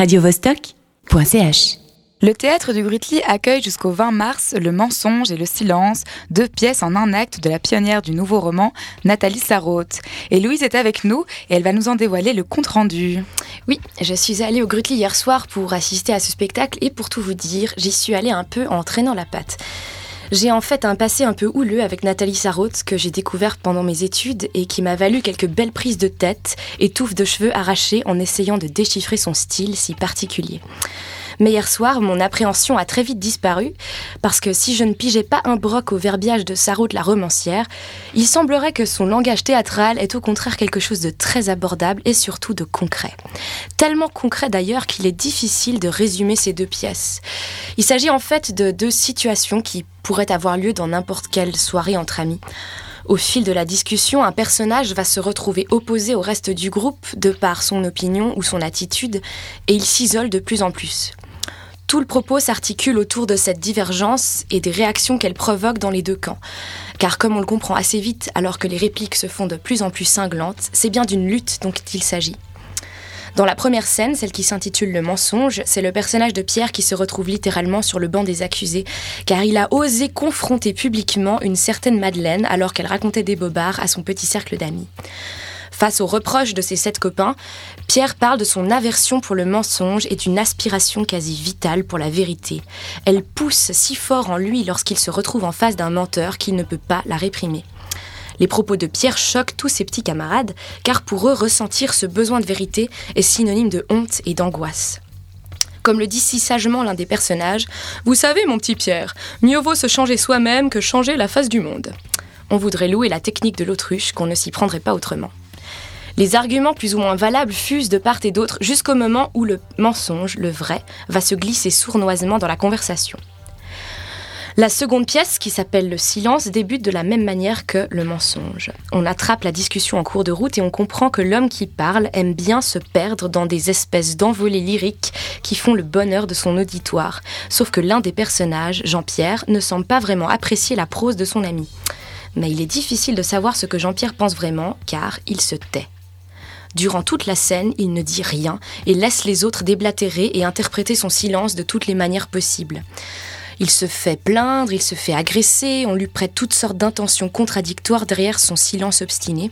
radiovostok.ch. Le théâtre du Grutli accueille jusqu'au 20 mars Le mensonge et le silence, deux pièces en un acte de la pionnière du nouveau roman, Nathalie Sarraute. Et Louise est avec nous et elle va nous en dévoiler le compte-rendu. Oui, je suis allée au Grutli hier soir pour assister à ce spectacle et pour tout vous dire, j'y suis allée un peu en traînant la patte. J'ai en fait un passé un peu houleux avec Nathalie Sarraute que j'ai découvert pendant mes études et qui m'a valu quelques belles prises de tête et touffes de cheveux arrachés en essayant de déchiffrer son style si particulier. Mais hier soir, mon appréhension a très vite disparu, parce que si je ne pigeais pas un broc au verbiage de Sarraute la romancière, il semblerait que son langage théâtral est au contraire quelque chose de très abordable et surtout de concret. Tellement concret d'ailleurs qu'il est difficile de résumer ces deux pièces. Il s'agit en fait de deux situations qui pourraient avoir lieu dans n'importe quelle soirée entre amis. Au fil de la discussion, un personnage va se retrouver opposé au reste du groupe de par son opinion ou son attitude, et il s'isole de plus en plus. Tout le propos s'articule autour de cette divergence et des réactions qu'elle provoque dans les deux camps. Car comme on le comprend assez vite, alors que les répliques se font de plus en plus cinglantes, c'est bien d'une lutte dont il s'agit. Dans la première scène, celle qui s'intitule Le mensonge, c'est le personnage de Pierre qui se retrouve littéralement sur le banc des accusés, car il a osé confronter publiquement une certaine Madeleine alors qu'elle racontait des bobards à son petit cercle d'amis. Face aux reproches de ses sept copains, Pierre parle de son aversion pour le mensonge et d'une aspiration quasi vitale pour la vérité. Elle pousse si fort en lui lorsqu'il se retrouve en face d'un menteur qu'il ne peut pas la réprimer. Les propos de Pierre choquent tous ses petits camarades, car pour eux, ressentir ce besoin de vérité est synonyme de honte et d'angoisse. Comme le dit si sagement l'un des personnages, Vous savez, mon petit Pierre, mieux vaut se changer soi-même que changer la face du monde. On voudrait louer la technique de l'autruche qu'on ne s'y prendrait pas autrement. Les arguments plus ou moins valables fusent de part et d'autre jusqu'au moment où le mensonge, le vrai, va se glisser sournoisement dans la conversation. La seconde pièce, qui s'appelle Le silence, débute de la même manière que Le mensonge. On attrape la discussion en cours de route et on comprend que l'homme qui parle aime bien se perdre dans des espèces d'envolées lyriques qui font le bonheur de son auditoire. Sauf que l'un des personnages, Jean-Pierre, ne semble pas vraiment apprécier la prose de son ami. Mais il est difficile de savoir ce que Jean-Pierre pense vraiment, car il se tait. Durant toute la scène, il ne dit rien et laisse les autres déblatérer et interpréter son silence de toutes les manières possibles. Il se fait plaindre, il se fait agresser, on lui prête toutes sortes d'intentions contradictoires derrière son silence obstiné.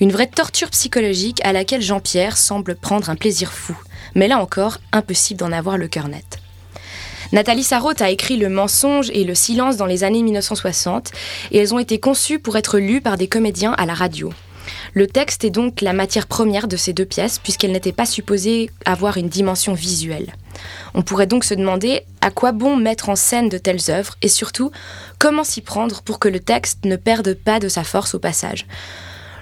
Une vraie torture psychologique à laquelle Jean-Pierre semble prendre un plaisir fou. Mais là encore, impossible d'en avoir le cœur net. Nathalie Sarraute a écrit Le mensonge et Le silence dans les années 1960 et elles ont été conçues pour être lues par des comédiens à la radio. Le texte est donc la matière première de ces deux pièces, puisqu'elle n'était pas supposée avoir une dimension visuelle. On pourrait donc se demander à quoi bon mettre en scène de telles œuvres, et surtout, comment s'y prendre pour que le texte ne perde pas de sa force au passage.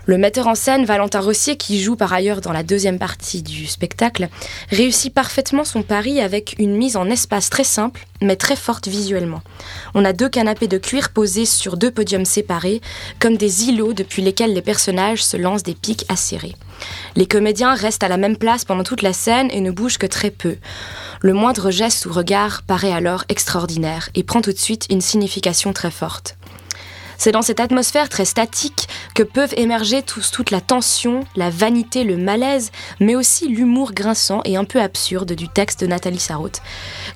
Le metteur en scène, Valentin Rossier, qui joue par ailleurs dans la deuxième partie du spectacle, réussit parfaitement son pari avec une mise en espace très simple, mais très forte visuellement. On a deux canapés de cuir posés sur deux podiums séparés, comme des îlots depuis lesquels les personnages se lancent des pics acérés. Les comédiens restent à la même place pendant toute la scène et ne bougent que très peu. Le moindre geste ou regard paraît alors extraordinaire et prend tout de suite une signification très forte. C'est dans cette atmosphère très statique que peuvent émerger toute la tension, la vanité, le malaise, mais aussi l'humour grinçant et un peu absurde du texte de Nathalie Sarraute.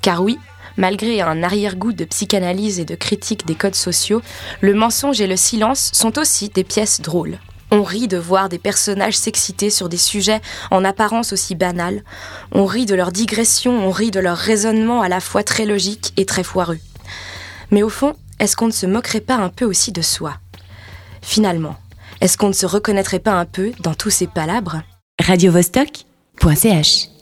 Car oui, malgré un arrière-goût de psychanalyse et de critique des codes sociaux, le mensonge et le silence sont aussi des pièces drôles. On rit de voir des personnages s'exciter sur des sujets en apparence aussi banals. On rit de leurs digressions, on rit de leur raisonnement à la fois très logique et très foireux. Mais au fond, est-ce qu'on ne se moquerait pas un peu aussi de soi? Finalement, est-ce qu'on ne se reconnaîtrait pas un peu dans tous ces palabres? Radiovostok.ch